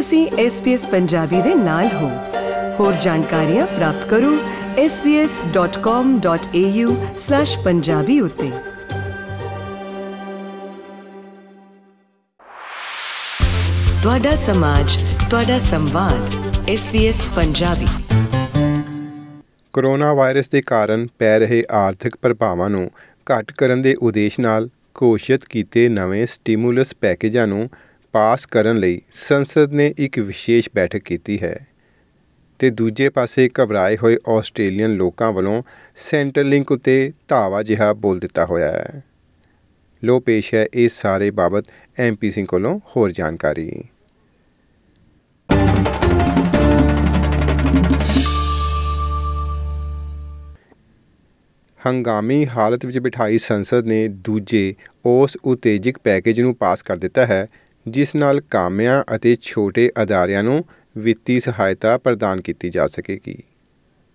ਤੁਸੀਂ SBS ਪੰਜਾਬੀ ਦੇ ਨਾਲ ਹੋ। ਹੋਰ ਜਾਣਕਾਰੀਆਂ ਪ੍ਰਾਪਤ ਕਰੋ svs.com.au/punjabi ਉੱਤੇ। ਤੁਹਾਡਾ ਸਮਾਜ, ਤੁਹਾਡਾ ਸੰਵਾਦ SBS ਪੰਜਾਬੀ। ਕੋਰੋਨਾ ਵਾਇਰਸ ਦੇ ਕਾਰਨ ਪੈ ਰਹੇ ਆਰਥਿਕ ਪ੍ਰਭਾਵਾਂ ਨੂੰ ਘੱਟ ਕਰਨ ਦੇ ਉਦੇਸ਼ ਨਾਲ ਘੋਸ਼ਿਤ ਕੀਤੇ ਨਵੇਂ ਸਟੀਮੂਲਸ ਪੈਕੇਜਾਂ ਨੂੰ ਪਾਸ ਕਰਨ ਲਈ ਸੰਸਦ ਨੇ ਇੱਕ ਵਿਸ਼ੇਸ਼ ਬੈਠਕ ਕੀਤੀ ਹੈ ਤੇ ਦੂਜੇ ਪਾਸੇ ਘਬਰਾਏ ਹੋਏ ਆਸਟ੍ਰੇਲੀਅਨ ਲੋਕਾਂ ਵੱਲੋਂ ਸੈਂਟਰ ਲਿੰਕ ਉਤੇ ਧਾਵਾ ਜਿਹਾ ਬੋਲ ਦਿੱਤਾ ਹੋਇਆ ਹੈ। ਲੋ ਪੇਸ਼ ਹੈ ਇਸ ਸਾਰੇ ਬਾਬਤ ਐਮਪੀ ਸਿੰਘ ਕੋਲੋਂ ਹੋਰ ਜਾਣਕਾਰੀ। ਹੰਗਾਮੀ ਹਾਲਤ ਵਿੱਚ ਬਿਠਾਈ ਸੰਸਦ ਨੇ ਦੂਜੇ ਉਸ ਉਤੇਜਿਕ ਪੈਕੇਜ ਨੂੰ ਪਾਸ ਕਰ ਦਿੱਤਾ ਹੈ ਜਿਸ ਨਾਲ ਕਾਮਿਆਂ ਅਤੇ ਛੋਟੇ ਅਦਾਰਿਆਂ ਨੂੰ ਵਿੱਤੀ ਸਹਾਇਤਾ ਪ੍ਰਦਾਨ ਕੀਤੀ ਜਾ ਸਕੇਗੀ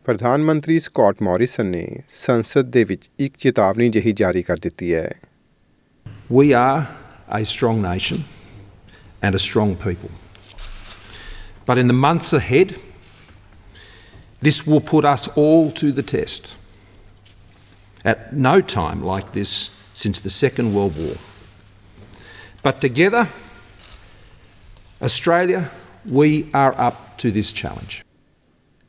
ਪ੍ਰਧਾਨ ਮੰਤਰੀ ਸਕਾਟ ਮੌਰਿਸਨ ਨੇ ਸੰਸਦ ਦੇ ਵਿੱਚ ਇੱਕ ਚੇਤਾਵਨੀ ਜਹੀ ਜਾਰੀ ਕਰ ਦਿੱਤੀ ਹੈ We are a strong nation and a strong people. But in the months ahead, this will put us all to the test. At no time like this since the Second World War. But together, Australia, we are up to this challenge.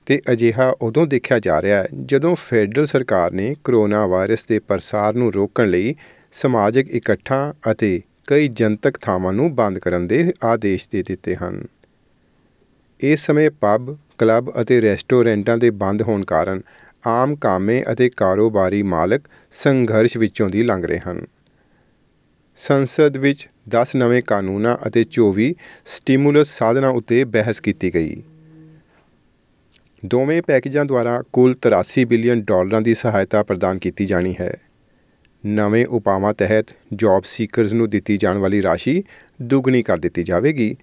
ਤੇ ਅਜਿਹਾ ਉਦੋਂ ਦੇਖਿਆ ਜਾ ਰਿਹਾ ਹੈ ਜਦੋਂ federal ਸਰਕਾਰ ਨੇ ਕਰੋਨਾ ਵਾਇਰਸ ਦੇ ਪ੍ਰਸਾਰ ਨੂੰ ਰੋਕਣ ਲਈ ਸਮਾਜਿਕ ਇਕੱਠਾਂ ਅਤੇ ਕਈ ਜਨਤਕ ਥਾਵਾਂ ਨੂੰ ਬੰਦ ਕਰਨ ਦੇ ਆਦੇਸ਼ ਦੇ ਦਿੱਤੇ ਹਨ ਇਸ ਸਮੇਂ ਪੱਬ ਕਲੱਬ ਅਤੇ ਰੈਸਟੋਰੈਂਟਾਂ ਦੇ ਬੰਦ ਹੋਣ ਕਾਰਨ ਆਮ ਕਾਮੇ ਅਤੇ ਕਾਰੋਬਾਰੀ ਮਾਲਕ ਸੰਘਰਸ਼ ਵਿੱਚੋਂ ਦੀ ਲੰਘ ਰਹੇ ਹਨ ਸੰਸਦ ਵਿੱਚ 10 ਨਵੇਂ ਕਾਨੂੰਨਾਂ ਅਤੇ 24 ਸਟੀਮੂਲਸ ਸਾਧਨਾਂ ਉੱਤੇ ਬਹਿਸ ਕੀਤੀ ਗਈ। ਦੋਵੇਂ ਪੈਕੇਜਾਂ ਦੁਆਰਾ ਕੁੱਲ 83 ਬਿਲੀਅਨ ਡਾਲਰਾਂ ਦੀ ਸਹਾਇਤਾ ਪ੍ਰਦਾਨ ਕੀਤੀ ਜਾਣੀ ਹੈ। ਨਵੇਂ ਉਪਾਵਾਂ ਤਹਿਤ ਜੌਬ ਸੀਕਰਸ ਨੂੰ ਦਿੱਤੀ ਜਾਣ ਵਾਲੀ ਰਾਸ਼ੀ ਦੁੱਗਣੀ ਕਰ ਦਿੱਤੀ ਜਾਵੇਗੀ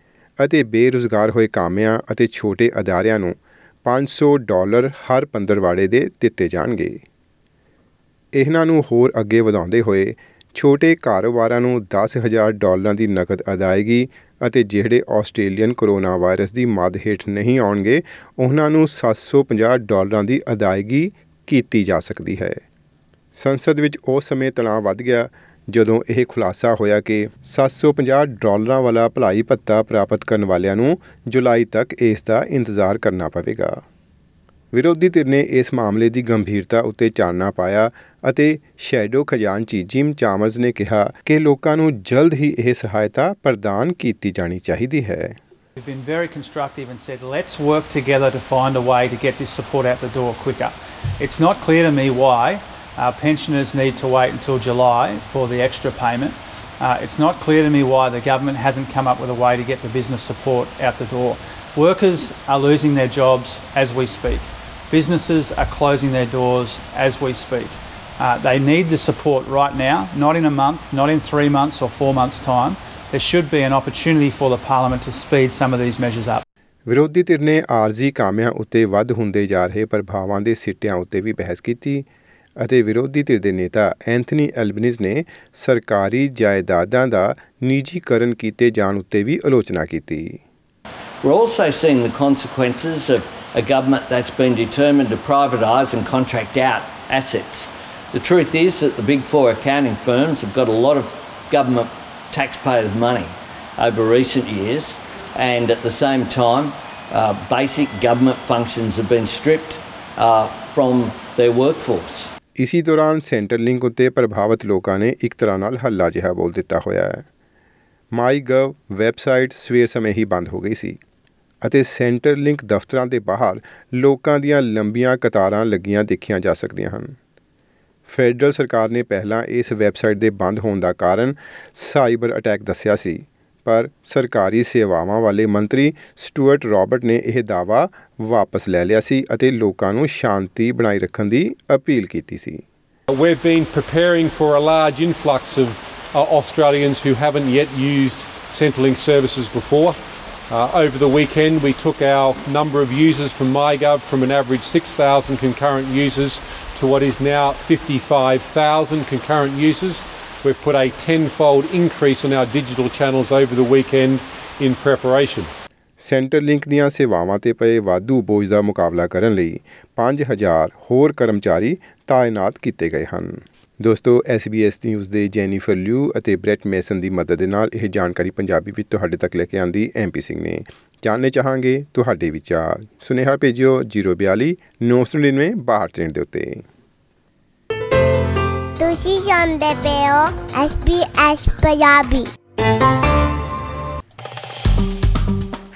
ਅਤੇ ਬੇਰੁਜ਼ਗਾਰ ਹੋਏ ਕਾਮਿਆਂ ਅਤੇ ਛੋਟੇ ਅਦਾਰਿਆਂ ਨੂੰ 500 ਡਾਲਰ ਹਰ ਪੰਦਰਵਾੜੇ ਦੇ ਦਿੱਤੇ ਜਾਣਗੇ। ਇਹਨਾਂ ਨੂੰ ਹੋਰ ਅੱਗੇ ਵਧਾਉਂਦੇ ਹੋਏ ਛੋਟੇ ਕਾਰੋਬਾਰਾਂ ਨੂੰ 10000 ਡਾਲਰਾਂ ਦੀ ਨਕਦ ਅਦਾਇਗੀ ਅਤੇ ਜਿਹੜੇ ਆਸਟ੍ਰੇਲੀਅਨ ਕਰੋਨਾ ਵਾਇਰਸ ਦੀ ਮੱਦ ਹੇਠ ਨਹੀਂ ਆਉਣਗੇ, ਉਹਨਾਂ ਨੂੰ 750 ਡਾਲਰਾਂ ਦੀ ਅਦਾਇਗੀ ਕੀਤੀ ਜਾ ਸਕਦੀ ਹੈ। ਸੰਸਦ ਵਿੱਚ ਉਸ ਸਮੇਂ ਤਣਾਅ ਵੱਧ ਗਿਆ ਜਦੋਂ ਇਹ ਖੁਲਾਸਾ ਹੋਇਆ ਕਿ 750 ਡਾਲਰਾਂ ਵਾਲਾ ਭਲਾਈ ਭੱਤਾ ਪ੍ਰਾਪਤ ਕਰਨ ਵਾਲਿਆਂ ਨੂੰ ਜੁਲਾਈ ਤੱਕ ਇਸ ਦਾ ਇੰਤਜ਼ਾਰ ਕਰਨਾ ਪਵੇਗਾ। ਵਿਰੋਧੀ ਧਿਰ ਨੇ ਇਸ ਮਾਮਲੇ ਦੀ ਗੰਭੀਰਤਾ ਉੱਤੇ ਚਾਨਣਾ ਪਾਇਆ ਅਤੇ ਸ਼ੈਡੋ ਖਜ਼ਾਨਚੀ ਜਿਮ ਚਾਮਰਜ਼ ਨੇ ਕਿਹਾ ਕਿ ਲੋਕਾਂ ਨੂੰ ਜਲਦ ਹੀ ਇਹ ਸਹਾਇਤਾ ਪ੍ਰਦਾਨ ਕੀਤੀ ਜਾਣੀ ਚਾਹੀਦੀ ਹੈ We've been very constructive and said, let's work together to find a way to get this support out the door quicker. It's not clear to me why uh, pensioners need to wait until July for the extra payment. Uh, it's not clear to me why the government hasn't come up with a way to get the business support out the door. Workers are losing their jobs as we speak. Businesses are closing their doors as we speak. Uh, they need the support right now, not in a month, not in three months or four months' time. There should be an opportunity for the Parliament to speed some of these measures up. ਵਿਰੋਧੀ ਧਿਰ ਨੇ ਆਰਜ਼ੀ ਕਾਮਿਆਂ ਉੱਤੇ ਵੱਧ ਹੁੰਦੇ ਜਾ ਰਹੇ ਪ੍ਰਭਾਵਾਂ ਦੇ ਸਿੱਟਿਆਂ ਉੱਤੇ ਵੀ ਬਹਿਸ ਕੀਤੀ ਅਤੇ ਵਿਰੋਧੀ ਧਿਰ ਦੇ ਨੇਤਾ ਐਂਥਨੀ ਐਲਬਨੀਜ਼ ਨੇ ਸਰਕਾਰੀ ਜਾਇਦਾਦਾਂ ਦਾ ਨਿੱਜੀਕਰਨ ਕੀਤੇ ਜਾਣ ਉੱਤੇ ਵੀ ਆਲੋਚਨਾ ਕੀਤੀ We're also seeing the consequences of a government that's been determined to privatise and contract out assets. The truth is that the big four accounting firms have got a lot of government taxpayers' money over recent years, and at the same time, uh, basic government functions have been stripped uh, from their workforce. ਇਸੀ ਦੌਰਾਨ centre link ਉੱਤੇ ਪ੍ਰਭਾਵਿਤ ਲੋਕਾਂ ਨੇ ਇੱਕ ਤਰ੍ਹਾਂ ਨਾਲ ਹੱਲਾ ਜਿਹਾ ਬੋਲ ਦਿੱਤਾ ਹੋਇਆ ਹੈ ਮਾਈਗਵ ਵੈਬਸਾਈਟ ਸਵੇਰ ਸਮੇਂ ਹੀ ਬੰਦ ਹੋ ਗਈ ਸੀ ਅਤੇ ਸੈਂਟਰ ਲਿੰਕ ਦਫ਼ਤਰਾਂ ਦੇ ਬਾਹਰ ਲੋਕਾਂ ਦੀਆਂ ਲੰਬੀਆਂ ਕਤਾਰਾਂ ਲੱਗੀਆਂ ਦੇਖੀਆਂ ਜਾ ਸਕਦੀਆਂ ਹਨ ਫੈਡਰਲ ਸਰਕਾਰ ਨੇ ਪਹਿਲਾਂ ਇਸ ਵੈਬਸਾਈਟ ਦੇ ਬੰਦ ਹੋਣ ਦਾ ਕਾਰਨ ਸਾਈਬਰ ਅਟੈਕ ਦੱਸਿਆ ਸੀ ਪਰ ਸਰਕਾਰੀ ਸੇਵਾਵਾਂ ਵਾਲੇ ਮੰਤਰੀ ਸਟੂਅਰਟ ਰਾਬਰਟ ਨੇ ਇਹ ਦਾਅਵਾ ਵਾਪਸ ਲੈ ਲਿਆ ਸੀ ਅਤੇ ਲੋਕਾਂ ਨੂੰ ਸ਼ਾਂਤੀ ਬਣਾਈ ਰੱਖਣ ਦੀ ਅਪੀਲ ਕੀਤੀ ਸੀ We've been preparing for a large influx of uh, Australians who haven't yet used Centrelink services before. Uh, over the weekend, we took our number of users from MyGov from an average 6,000 concurrent users to what is now 55,000 concurrent users. We've put a tenfold increase on our digital channels over the weekend in preparation. ਸੈਂਟਰਲਿੰਕ ਦੀਆਂ ਸੇਵਾਵਾਂ ਤੇ ਪਏ ਵਾਧੂ ਬੋਝ ਦਾ ਮੁਕਾਬਲਾ ਕਰਨ ਲਈ 5000 ਹੋਰ ਕਰਮਚਾਰੀ ਤਾਇਨਾਤ ਕੀਤੇ ਗਏ ਹਨ। ਦੋਸਤੋ SBS ਨਿਊਜ਼ ਦੇ ਜੈਨੀਫਰ ਲਿਊ ਅਤੇ ਬ੍ਰੈਟ ਮੇਸਨ ਦੀ ਮਦਦ ਦੇ ਨਾਲ ਇਹ ਜਾਣਕਾਰੀ ਪੰਜਾਬੀ ਵਿੱਚ ਤੁਹਾਡੇ ਤੱਕ ਲੈ ਕੇ ਆਂਦੀ ਐਮਪੀ ਸਿੰਘ ਨੇ। ਜਾਣਨੇ ਚਾਹਾਂਗੇ ਤੁਹਾਡੇ ਵਿਚਾਰ। ਸੁਨੇਹਾ ਭੇਜਿਓ 042 999 62 ਦੇ ਉੱਤੇ। ਤੁਸੀਂ ਸੁਣਦੇ ਪਏ ਹੋ SBS ਪੰਜਾਬੀ।